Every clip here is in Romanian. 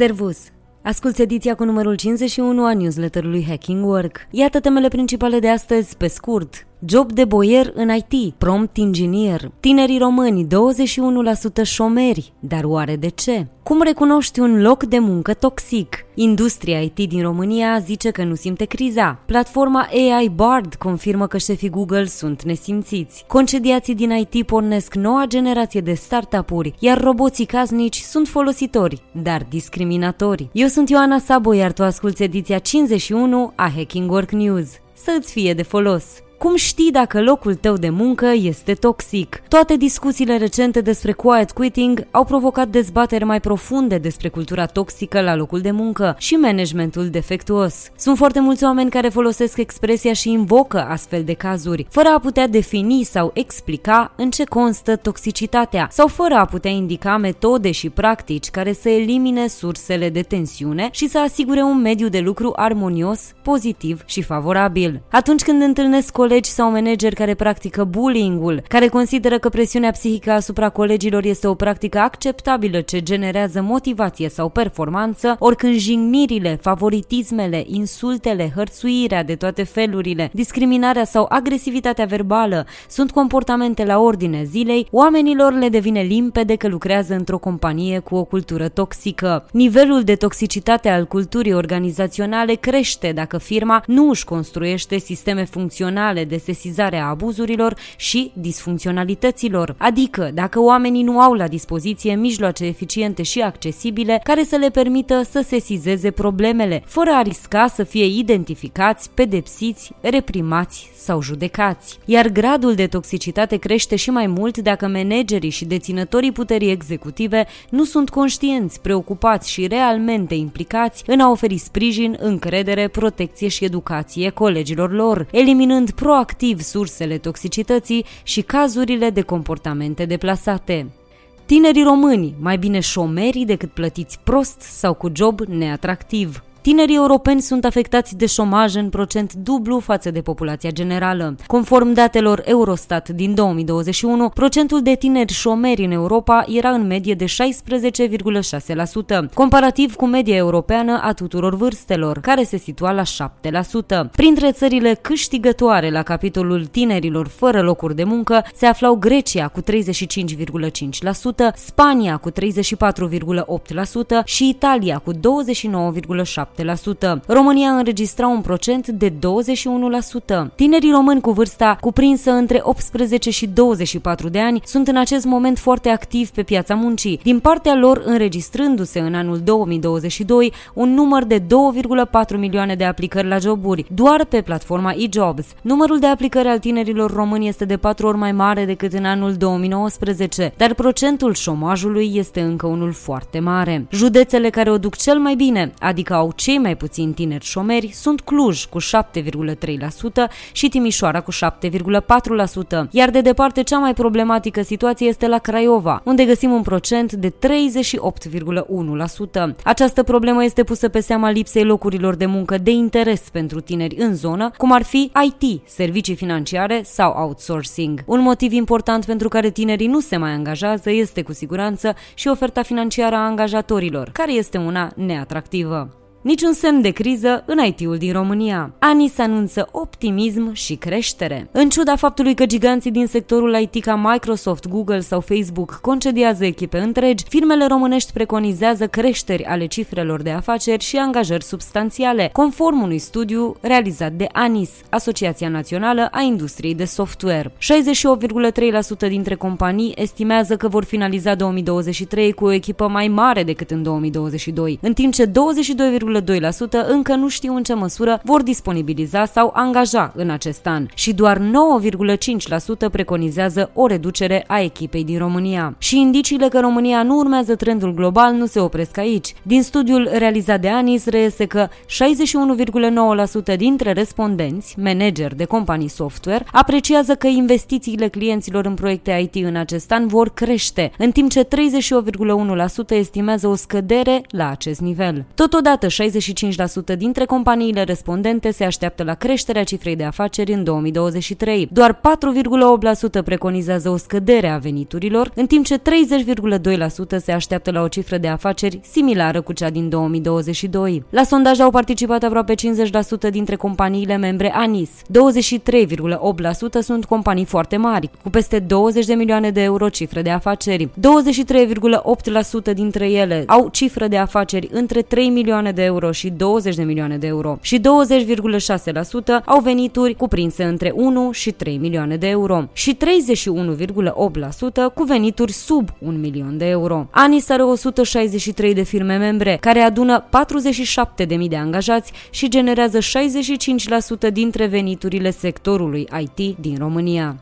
Servus! Asculți ediția cu numărul 51 a newsletterului Hacking Work. Iată temele principale de astăzi, pe scurt. Job de boier în IT, prompt engineer. Tinerii români, 21% șomeri. Dar oare de ce? Cum recunoști un loc de muncă toxic? Industria IT din România zice că nu simte criza. Platforma AI Bard confirmă că șefii Google sunt nesimțiți. Concediații din IT pornesc noua generație de startup-uri, iar roboții casnici sunt folositori, dar discriminatori. Eu sunt Ioana Sabo, iar tu asculti ediția 51 a Hacking Work News. Să-ți fie de folos! Cum știi dacă locul tău de muncă este toxic? Toate discuțiile recente despre quiet quitting au provocat dezbateri mai profunde despre cultura toxică la locul de muncă și managementul defectuos. Sunt foarte mulți oameni care folosesc expresia și invocă astfel de cazuri, fără a putea defini sau explica în ce constă toxicitatea sau fără a putea indica metode și practici care să elimine sursele de tensiune și să asigure un mediu de lucru armonios, pozitiv și favorabil. Atunci când întâlnesc colegi sau manageri care practică bullying-ul, care consideră că presiunea psihică asupra colegilor este o practică acceptabilă ce generează motivație sau performanță, oricând jignirile, favoritismele, insultele, hărțuirea de toate felurile, discriminarea sau agresivitatea verbală sunt comportamente la ordine zilei, oamenilor le devine limpede că lucrează într-o companie cu o cultură toxică. Nivelul de toxicitate al culturii organizaționale crește dacă firma nu își construiește sisteme funcționale canale de sesizare a abuzurilor și disfuncționalităților, adică dacă oamenii nu au la dispoziție mijloace eficiente și accesibile care să le permită să sesizeze problemele, fără a risca să fie identificați, pedepsiți, reprimați sau judecați. Iar gradul de toxicitate crește și mai mult dacă managerii și deținătorii puterii executive nu sunt conștienți, preocupați și realmente implicați în a oferi sprijin, încredere, protecție și educație colegilor lor, eliminând pro proactiv sursele toxicității și cazurile de comportamente deplasate. Tinerii români, mai bine șomerii decât plătiți prost sau cu job neatractiv. Tinerii europeni sunt afectați de șomaj în procent dublu față de populația generală. Conform datelor Eurostat din 2021, procentul de tineri șomeri în Europa era în medie de 16,6%, comparativ cu media europeană a tuturor vârstelor, care se situa la 7%. Printre țările câștigătoare la capitolul tinerilor fără locuri de muncă se aflau Grecia cu 35,5%, Spania cu 34,8% și Italia cu 29,7%. 7%. România înregistra un procent de 21%. Tinerii români cu vârsta cuprinsă între 18 și 24 de ani sunt în acest moment foarte activi pe piața muncii, din partea lor înregistrându-se în anul 2022 un număr de 2,4 milioane de aplicări la joburi, doar pe platforma eJobs. Numărul de aplicări al tinerilor români este de 4 ori mai mare decât în anul 2019, dar procentul șomajului este încă unul foarte mare. Județele care o duc cel mai bine, adică au cei mai puțini tineri șomeri sunt Cluj cu 7,3% și Timișoara cu 7,4%, iar de departe cea mai problematică situație este la Craiova, unde găsim un procent de 38,1%. Această problemă este pusă pe seama lipsei locurilor de muncă de interes pentru tineri în zonă, cum ar fi IT, servicii financiare sau outsourcing. Un motiv important pentru care tinerii nu se mai angajează este cu siguranță și oferta financiară a angajatorilor, care este una neatractivă. Niciun semn de criză în IT-ul din România. ANIS anunță optimism și creștere. În ciuda faptului că giganții din sectorul IT ca Microsoft, Google sau Facebook concediază echipe întregi, firmele românești preconizează creșteri ale cifrelor de afaceri și angajări substanțiale, conform unui studiu realizat de ANIS, Asociația Națională a Industriei de Software. 68,3% dintre companii estimează că vor finaliza 2023 cu o echipă mai mare decât în 2022, în timp ce 22, 9,2% încă nu știu în ce măsură vor disponibiliza sau angaja în acest an și doar 9,5% preconizează o reducere a echipei din România. Și indiciile că România nu urmează trendul global nu se opresc aici. Din studiul realizat de ANIS reiese că 61,9% dintre respondenți, manageri de companii software, apreciază că investițiile clienților în proiecte IT în acest an vor crește, în timp ce 38,1% estimează o scădere la acest nivel. Totodată, 65% dintre companiile respondente se așteaptă la creșterea cifrei de afaceri în 2023. Doar 4,8% preconizează o scădere a veniturilor, în timp ce 30,2% se așteaptă la o cifră de afaceri similară cu cea din 2022. La sondaj au participat aproape 50% dintre companiile membre ANIS. 23,8% sunt companii foarte mari, cu peste 20 de milioane de euro cifre de afaceri. 23,8% dintre ele au cifră de afaceri între 3 milioane de euro și 20 de milioane de euro și 20,6% au venituri cuprinse între 1 și 3 milioane de euro și 31,8% cu venituri sub 1 milion de euro. ANIS are 163 de firme membre care adună 47.000 de angajați și generează 65% dintre veniturile sectorului IT din România.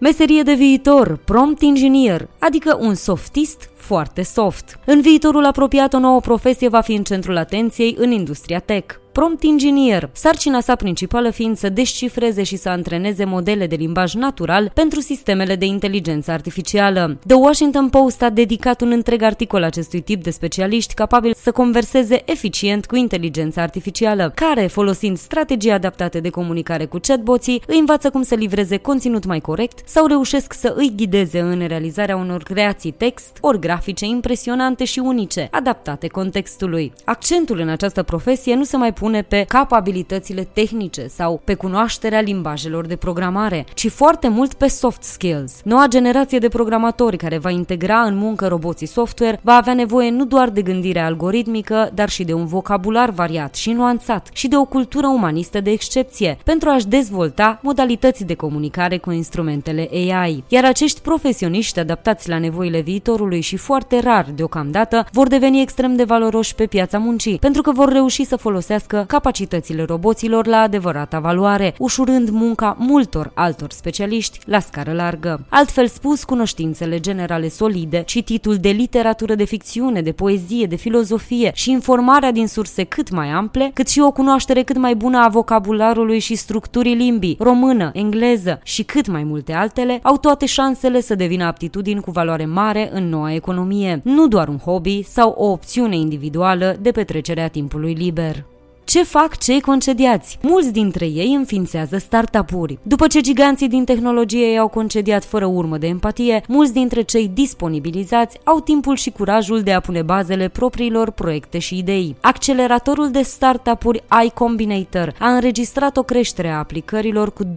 Meserie de viitor, prompt engineer, adică un softist foarte soft. În viitorul apropiat, o nouă profesie va fi în centrul atenției în industria tech prompt engineer, sarcina sa principală fiind să descifreze și să antreneze modele de limbaj natural pentru sistemele de inteligență artificială. The Washington Post a dedicat un întreg articol acestui tip de specialiști capabili să converseze eficient cu inteligența artificială, care, folosind strategii adaptate de comunicare cu chatboții, îi învață cum să livreze conținut mai corect sau reușesc să îi ghideze în realizarea unor creații text ori grafice impresionante și unice, adaptate contextului. Accentul în această profesie nu se mai pune pune pe capabilitățile tehnice sau pe cunoașterea limbajelor de programare, ci foarte mult pe soft skills. Noua generație de programatori care va integra în muncă roboții software va avea nevoie nu doar de gândire algoritmică, dar și de un vocabular variat și nuanțat și de o cultură umanistă de excepție pentru a-și dezvolta modalități de comunicare cu instrumentele AI. Iar acești profesioniști adaptați la nevoile viitorului și foarte rar deocamdată vor deveni extrem de valoroși pe piața muncii, pentru că vor reuși să folosească crească capacitățile roboților la adevărata valoare, ușurând munca multor altor specialiști la scară largă. Altfel spus, cunoștințele generale solide, cititul de literatură de ficțiune, de poezie, de filozofie și informarea din surse cât mai ample, cât și o cunoaștere cât mai bună a vocabularului și structurii limbii, română, engleză și cât mai multe altele, au toate șansele să devină aptitudini cu valoare mare în noua economie, nu doar un hobby sau o opțiune individuală de petrecere a timpului liber. Ce fac cei concediați? Mulți dintre ei înființează startup-uri. După ce giganții din tehnologie i-au concediat fără urmă de empatie, mulți dintre cei disponibilizați au timpul și curajul de a pune bazele propriilor proiecte și idei. Acceleratorul de startup-uri iCombinator a înregistrat o creștere a aplicărilor cu 20%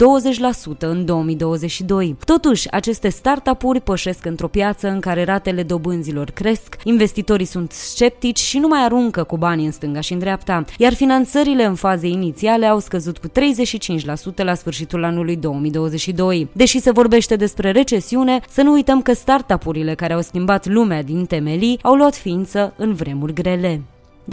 în 2022. Totuși, aceste startup-uri pășesc într-o piață în care ratele dobânzilor cresc, investitorii sunt sceptici și nu mai aruncă cu banii în stânga și în dreapta, iar finanț Finanțările în faze inițiale au scăzut cu 35% la sfârșitul anului 2022. Deși se vorbește despre recesiune, să nu uităm că startup-urile care au schimbat lumea din temelii au luat ființă în vremuri grele.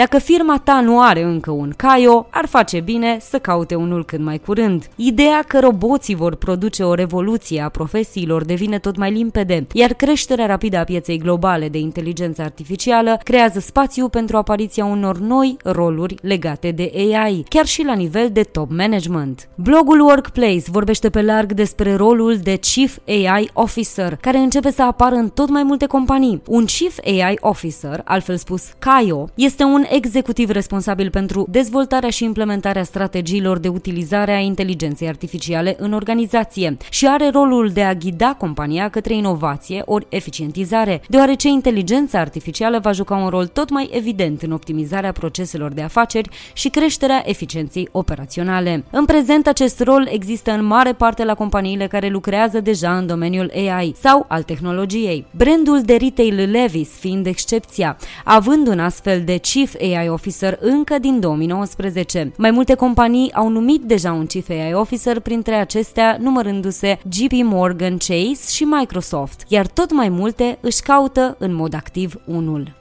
Dacă firma ta nu are încă un Caio, ar face bine să caute unul cât mai curând. Ideea că roboții vor produce o revoluție a profesiilor devine tot mai limpede, iar creșterea rapidă a pieței globale de inteligență artificială creează spațiu pentru apariția unor noi roluri legate de AI, chiar și la nivel de top management. Blogul Workplace vorbește pe larg despre rolul de Chief AI Officer, care începe să apară în tot mai multe companii. Un Chief AI Officer, altfel spus CAIO, este un executiv responsabil pentru dezvoltarea și implementarea strategiilor de utilizare a inteligenței artificiale în organizație și are rolul de a ghida compania către inovație ori eficientizare, deoarece inteligența artificială va juca un rol tot mai evident în optimizarea proceselor de afaceri și creșterea eficienței operaționale. În prezent, acest rol există în mare parte la companiile care lucrează deja în domeniul AI sau al tehnologiei. Brandul de retail Levis fiind excepția, având un astfel de chief AI Officer încă din 2019. Mai multe companii au numit deja un Chief AI Officer, printre acestea numărându-se JP Morgan Chase și Microsoft, iar tot mai multe își caută în mod activ unul.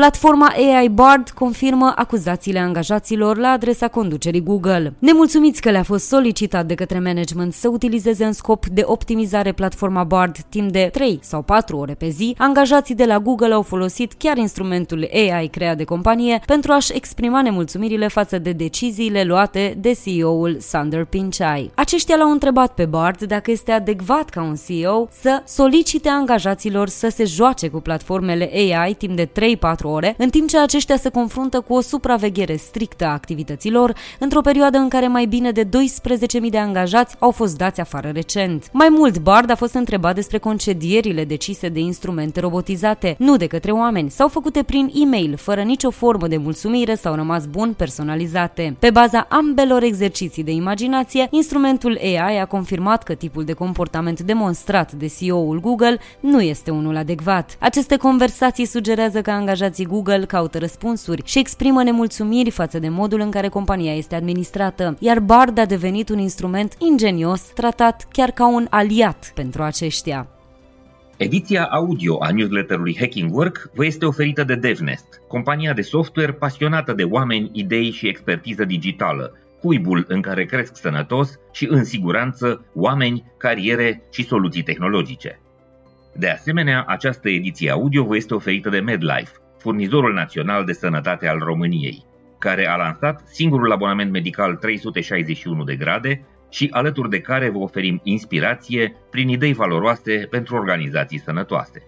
Platforma AI Bard confirmă acuzațiile angajaților la adresa conducerii Google. Nemulțumiți că le-a fost solicitat de către management să utilizeze în scop de optimizare platforma Bard timp de 3 sau 4 ore pe zi, angajații de la Google au folosit chiar instrumentul AI creat de companie pentru a-și exprima nemulțumirile față de deciziile luate de CEO-ul Sander Pichai. Aceștia l-au întrebat pe Bard dacă este adecvat ca un CEO să solicite angajaților să se joace cu platformele AI timp de 3-4 24 ore, în timp ce aceștia se confruntă cu o supraveghere strictă a activităților, într-o perioadă în care mai bine de 12.000 de angajați au fost dați afară recent. Mai mult, Bard a fost întrebat despre concedierile decise de instrumente robotizate, nu de către oameni, sau făcute prin e-mail, fără nicio formă de mulțumire sau rămas bun personalizate. Pe baza ambelor exerciții de imaginație, instrumentul AI a confirmat că tipul de comportament demonstrat de CEO-ul Google nu este unul adecvat. Aceste conversații sugerează că angajații Google caută răspunsuri și exprimă nemulțumiri față de modul în care compania este administrată, iar Bard a devenit un instrument ingenios tratat chiar ca un aliat pentru aceștia. Ediția audio a newsletterului Hacking Work vă este oferită de DevNest, compania de software pasionată de oameni, idei și expertiză digitală, cuibul în care cresc sănătos și în siguranță oameni, cariere și soluții tehnologice. De asemenea, această ediție audio vă este oferită de MedLife, furnizorul național de sănătate al României, care a lansat singurul abonament medical 361 de grade și alături de care vă oferim inspirație prin idei valoroase pentru organizații sănătoase.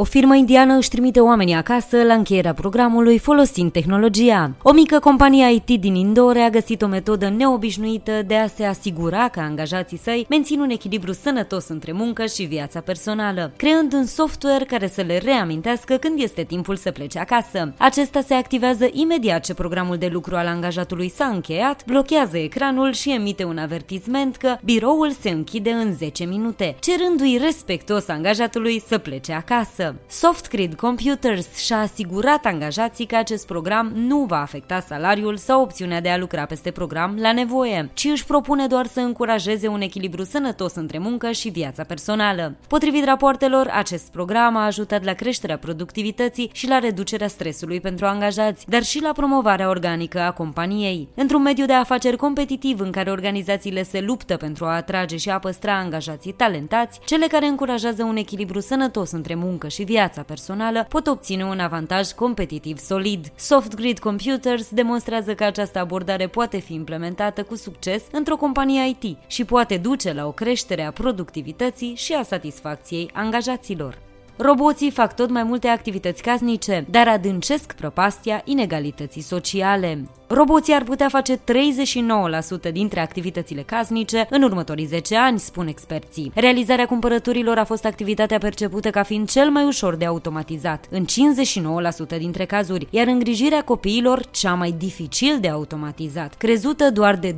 O firmă indiană își trimite oamenii acasă la încheierea programului folosind tehnologia. O mică companie IT din Indore a găsit o metodă neobișnuită de a se asigura că angajații săi mențin un echilibru sănătos între muncă și viața personală, creând un software care să le reamintească când este timpul să plece acasă. Acesta se activează imediat ce programul de lucru al angajatului s-a încheiat, blochează ecranul și emite un avertisment că biroul se închide în 10 minute, cerându-i respectos angajatului să plece acasă. SoftGrid Computers și-a asigurat angajații că acest program nu va afecta salariul sau opțiunea de a lucra peste program la nevoie, ci își propune doar să încurajeze un echilibru sănătos între muncă și viața personală. Potrivit rapoartelor, acest program a ajutat la creșterea productivității și la reducerea stresului pentru angajați, dar și la promovarea organică a companiei. Într-un mediu de afaceri competitiv în care organizațiile se luptă pentru a atrage și a păstra angajații talentați, cele care încurajează un echilibru sănătos între muncă și viața personală pot obține un avantaj competitiv solid. SoftGrid Computers demonstrează că această abordare poate fi implementată cu succes într-o companie IT și poate duce la o creștere a productivității și a satisfacției angajaților. Roboții fac tot mai multe activități casnice, dar adâncesc prăpastia inegalității sociale. Roboții ar putea face 39% dintre activitățile casnice în următorii 10 ani, spun experții. Realizarea cumpărăturilor a fost activitatea percepută ca fiind cel mai ușor de automatizat, în 59% dintre cazuri, iar îngrijirea copiilor cea mai dificil de automatizat, crezută doar de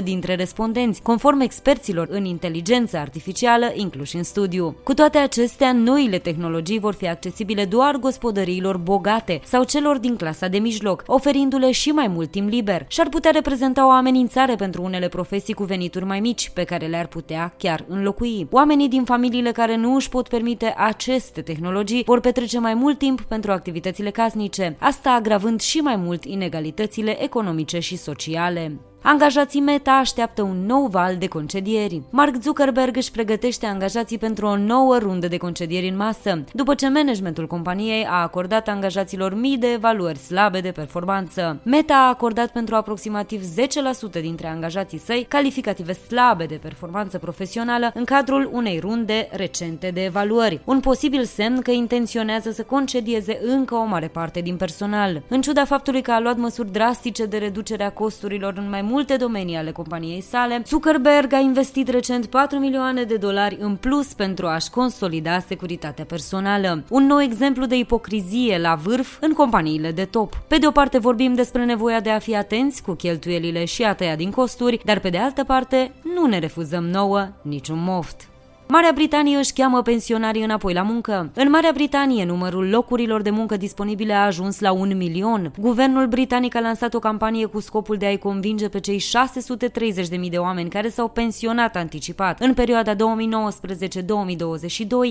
21% dintre respondenți, conform experților în inteligență artificială incluși în studiu. Cu toate acestea, noile tehnologii vor fi accesibile doar gospodăriilor bogate sau celor din clasa de mijloc, oferindu dându-le și mai mult timp liber și ar putea reprezenta o amenințare pentru unele profesii cu venituri mai mici, pe care le-ar putea chiar înlocui. Oamenii din familiile care nu își pot permite aceste tehnologii vor petrece mai mult timp pentru activitățile casnice, asta agravând și mai mult inegalitățile economice și sociale. Angajații Meta așteaptă un nou val de concedieri. Mark Zuckerberg își pregătește angajații pentru o nouă rundă de concedieri în masă, după ce managementul companiei a acordat angajaților mii de evaluări slabe de performanță. Meta a acordat pentru aproximativ 10% dintre angajații săi calificative slabe de performanță profesională în cadrul unei runde recente de evaluări, un posibil semn că intenționează să concedieze încă o mare parte din personal. În ciuda faptului că a luat măsuri drastice de reducere a costurilor în mai multe domenii ale companiei sale, Zuckerberg a investit recent 4 milioane de dolari în plus pentru a-și consolida securitatea personală. Un nou exemplu de ipocrizie la vârf în companiile de top. Pe de o parte vorbim despre nevoia de a fi atenți cu cheltuielile și a tăia din costuri, dar pe de altă parte nu ne refuzăm nouă niciun moft. Marea Britanie își cheamă pensionarii înapoi la muncă. În Marea Britanie, numărul locurilor de muncă disponibile a ajuns la un milion. Guvernul britanic a lansat o campanie cu scopul de a-i convinge pe cei 630.000 de oameni care s-au pensionat anticipat în perioada 2019-2022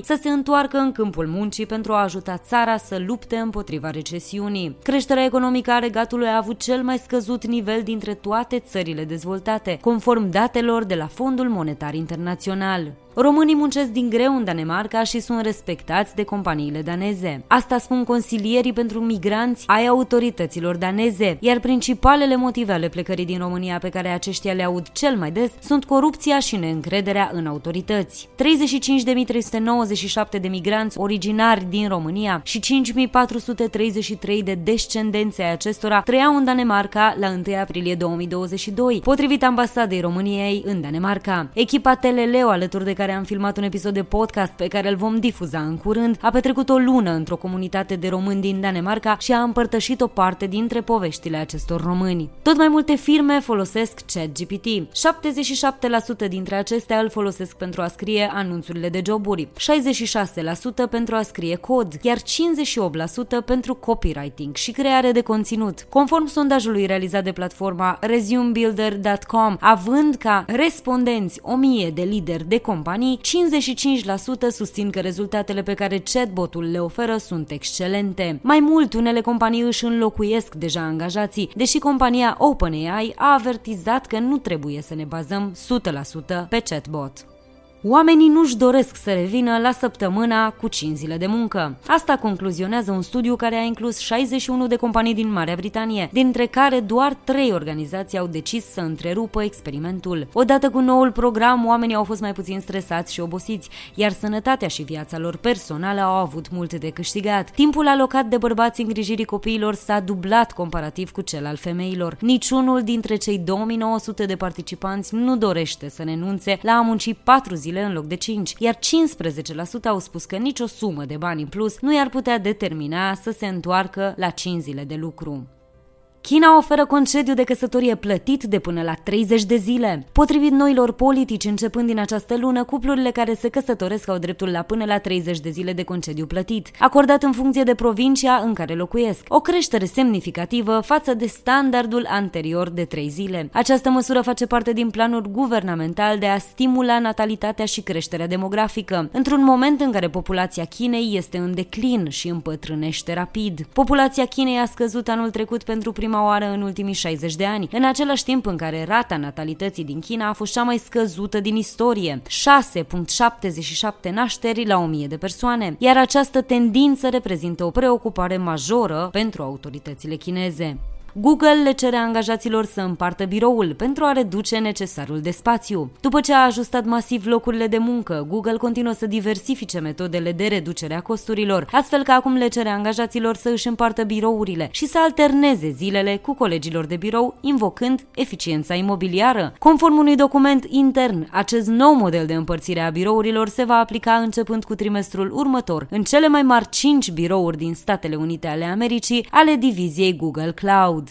să se întoarcă în câmpul muncii pentru a ajuta țara să lupte împotriva recesiunii. Creșterea economică a regatului a avut cel mai scăzut nivel dintre toate țările dezvoltate, conform datelor de la Fondul Monetar Internațional. Românii muncesc din greu în Danemarca și sunt respectați de companiile daneze. Asta spun consilierii pentru migranți ai autorităților daneze, iar principalele motive ale plecării din România pe care aceștia le aud cel mai des sunt corupția și neîncrederea în autorități. 35.397 de migranți originari din România și 5.433 de descendențe ai acestora trăiau în Danemarca la 1 aprilie 2022, potrivit ambasadei României în Danemarca. Echipa Teleleo, alături de care am filmat un episod de podcast pe care îl vom difuza în curând, a petrecut o lună într-o comunitate de români din Danemarca și a împărtășit o parte dintre poveștile acestor români. Tot mai multe firme folosesc ChatGPT. 77% dintre acestea îl folosesc pentru a scrie anunțurile de joburi, 66% pentru a scrie cod, iar 58% pentru copywriting și creare de conținut. Conform sondajului realizat de platforma resumebuilder.com, având ca respondenți 1000 de lideri de companii, 55% susțin că rezultatele pe care chatbotul le oferă sunt excelente. Mai mult, unele companii își înlocuiesc deja angajații, deși compania OpenAI a avertizat că nu trebuie să ne bazăm 100% pe chatbot. Oamenii nu-și doresc să revină la săptămâna cu 5 zile de muncă. Asta concluzionează un studiu care a inclus 61 de companii din Marea Britanie, dintre care doar 3 organizații au decis să întrerupă experimentul. Odată cu noul program, oamenii au fost mai puțin stresați și obosiți, iar sănătatea și viața lor personală au avut mult de câștigat. Timpul alocat de bărbați îngrijirii copiilor s-a dublat comparativ cu cel al femeilor. Niciunul dintre cei 2900 de participanți nu dorește să renunțe la a munci 4 zile zile în loc de 5, iar 15% au spus că nicio sumă de bani în plus nu i-ar putea determina să se întoarcă la 5 zile de lucru. China oferă concediu de căsătorie plătit de până la 30 de zile. Potrivit noilor politici, începând din această lună, cuplurile care se căsătoresc au dreptul la până la 30 de zile de concediu plătit, acordat în funcție de provincia în care locuiesc. O creștere semnificativă față de standardul anterior de 3 zile. Această măsură face parte din planul guvernamental de a stimula natalitatea și creșterea demografică, într-un moment în care populația Chinei este în declin și împătrânește rapid. Populația Chinei a scăzut anul trecut pentru prima prima oară în ultimii 60 de ani, în același timp în care rata natalității din China a fost cea mai scăzută din istorie, 6.77 nașteri la 1000 de persoane, iar această tendință reprezintă o preocupare majoră pentru autoritățile chineze. Google le cere angajaților să împartă biroul pentru a reduce necesarul de spațiu. După ce a ajustat masiv locurile de muncă, Google continuă să diversifice metodele de reducere a costurilor, astfel că acum le cere angajaților să își împartă birourile și să alterneze zilele cu colegilor de birou, invocând eficiența imobiliară. Conform unui document intern, acest nou model de împărțire a birourilor se va aplica începând cu trimestrul următor în cele mai mari 5 birouri din Statele Unite ale Americii ale diviziei Google Cloud.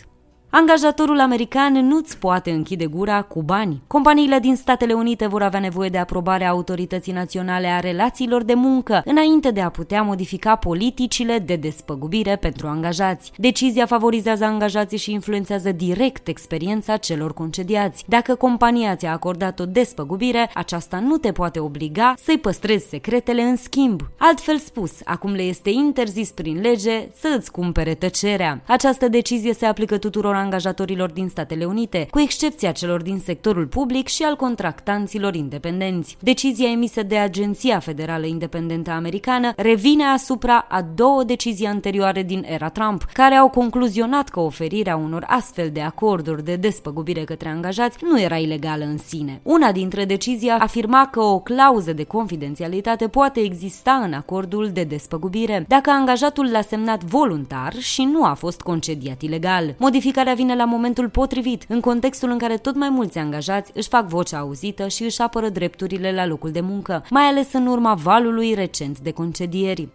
Angajatorul american nu-ți poate închide gura cu bani. Companiile din Statele Unite vor avea nevoie de aprobarea Autorității Naționale a Relațiilor de Muncă înainte de a putea modifica politicile de despăgubire pentru angajați. Decizia favorizează angajații și influențează direct experiența celor concediați. Dacă compania ți-a acordat o despăgubire, aceasta nu te poate obliga să-i păstrezi secretele în schimb. Altfel spus, acum le este interzis prin lege să îți cumpere tăcerea. Această decizie se aplică tuturor angajatorilor din Statele Unite, cu excepția celor din sectorul public și al contractanților independenți. Decizia emisă de Agenția Federală Independentă Americană revine asupra a două decizii anterioare din era Trump, care au concluzionat că oferirea unor astfel de acorduri de despăgubire către angajați nu era ilegală în sine. Una dintre decizii afirma că o clauză de confidențialitate poate exista în acordul de despăgubire dacă angajatul l-a semnat voluntar și nu a fost concediat ilegal. Modificarea vine la momentul potrivit, în contextul în care tot mai mulți angajați își fac vocea auzită și își apără drepturile la locul de muncă, mai ales în urma valului recent de concedieri.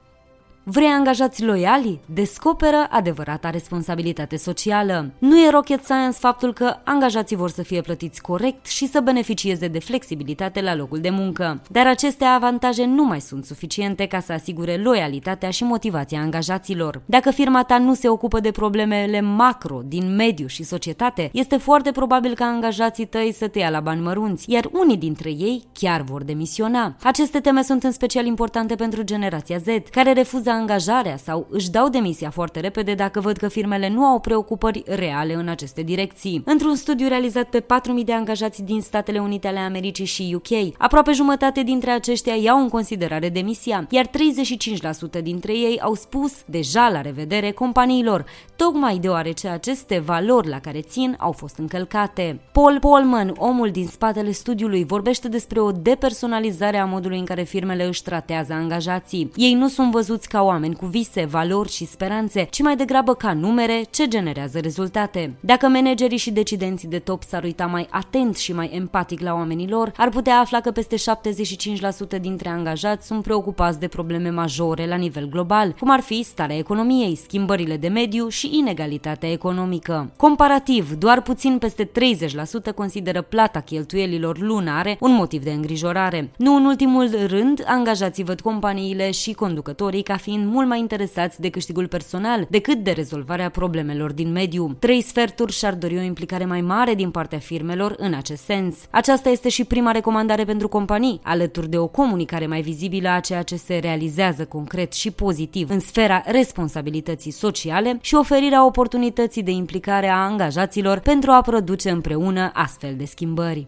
Vrei angajați loiali? Descoperă adevărata responsabilitate socială. Nu e rocket science faptul că angajații vor să fie plătiți corect și să beneficieze de flexibilitate la locul de muncă. Dar aceste avantaje nu mai sunt suficiente ca să asigure loialitatea și motivația angajaților. Dacă firma ta nu se ocupă de problemele macro din mediu și societate, este foarte probabil ca angajații tăi să te ia la bani mărunți, iar unii dintre ei chiar vor demisiona. Aceste teme sunt în special importante pentru generația Z, care refuză angajarea sau își dau demisia foarte repede dacă văd că firmele nu au preocupări reale în aceste direcții. Într-un studiu realizat pe 4.000 de angajați din Statele Unite ale Americii și UK, aproape jumătate dintre aceștia iau în considerare demisia, iar 35% dintre ei au spus deja la revedere companiilor, tocmai deoarece aceste valori la care țin au fost încălcate. Paul Polman, omul din spatele studiului, vorbește despre o depersonalizare a modului în care firmele își tratează angajații. Ei nu sunt văzuți ca oameni cu vise, valori și speranțe, ci mai degrabă ca numere ce generează rezultate. Dacă managerii și decidenții de top s-ar uita mai atent și mai empatic la oamenii lor, ar putea afla că peste 75% dintre angajați sunt preocupați de probleme majore la nivel global, cum ar fi starea economiei, schimbările de mediu și inegalitatea economică. Comparativ, doar puțin peste 30% consideră plata cheltuielilor lunare un motiv de îngrijorare. Nu în ultimul rând, angajații văd companiile și conducătorii ca fiind mult mai interesați de câștigul personal decât de rezolvarea problemelor din mediu. Trei sferturi și-ar dori o implicare mai mare din partea firmelor în acest sens. Aceasta este și prima recomandare pentru companii, alături de o comunicare mai vizibilă a ceea ce se realizează concret și pozitiv în sfera responsabilității sociale și oferirea oportunității de implicare a angajaților pentru a produce împreună astfel de schimbări.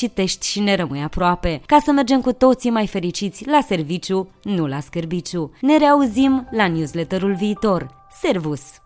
citești și ne rămâi aproape, ca să mergem cu toții mai fericiți la serviciu, nu la scârbiciu. Ne reauzim la newsletterul viitor. Servus!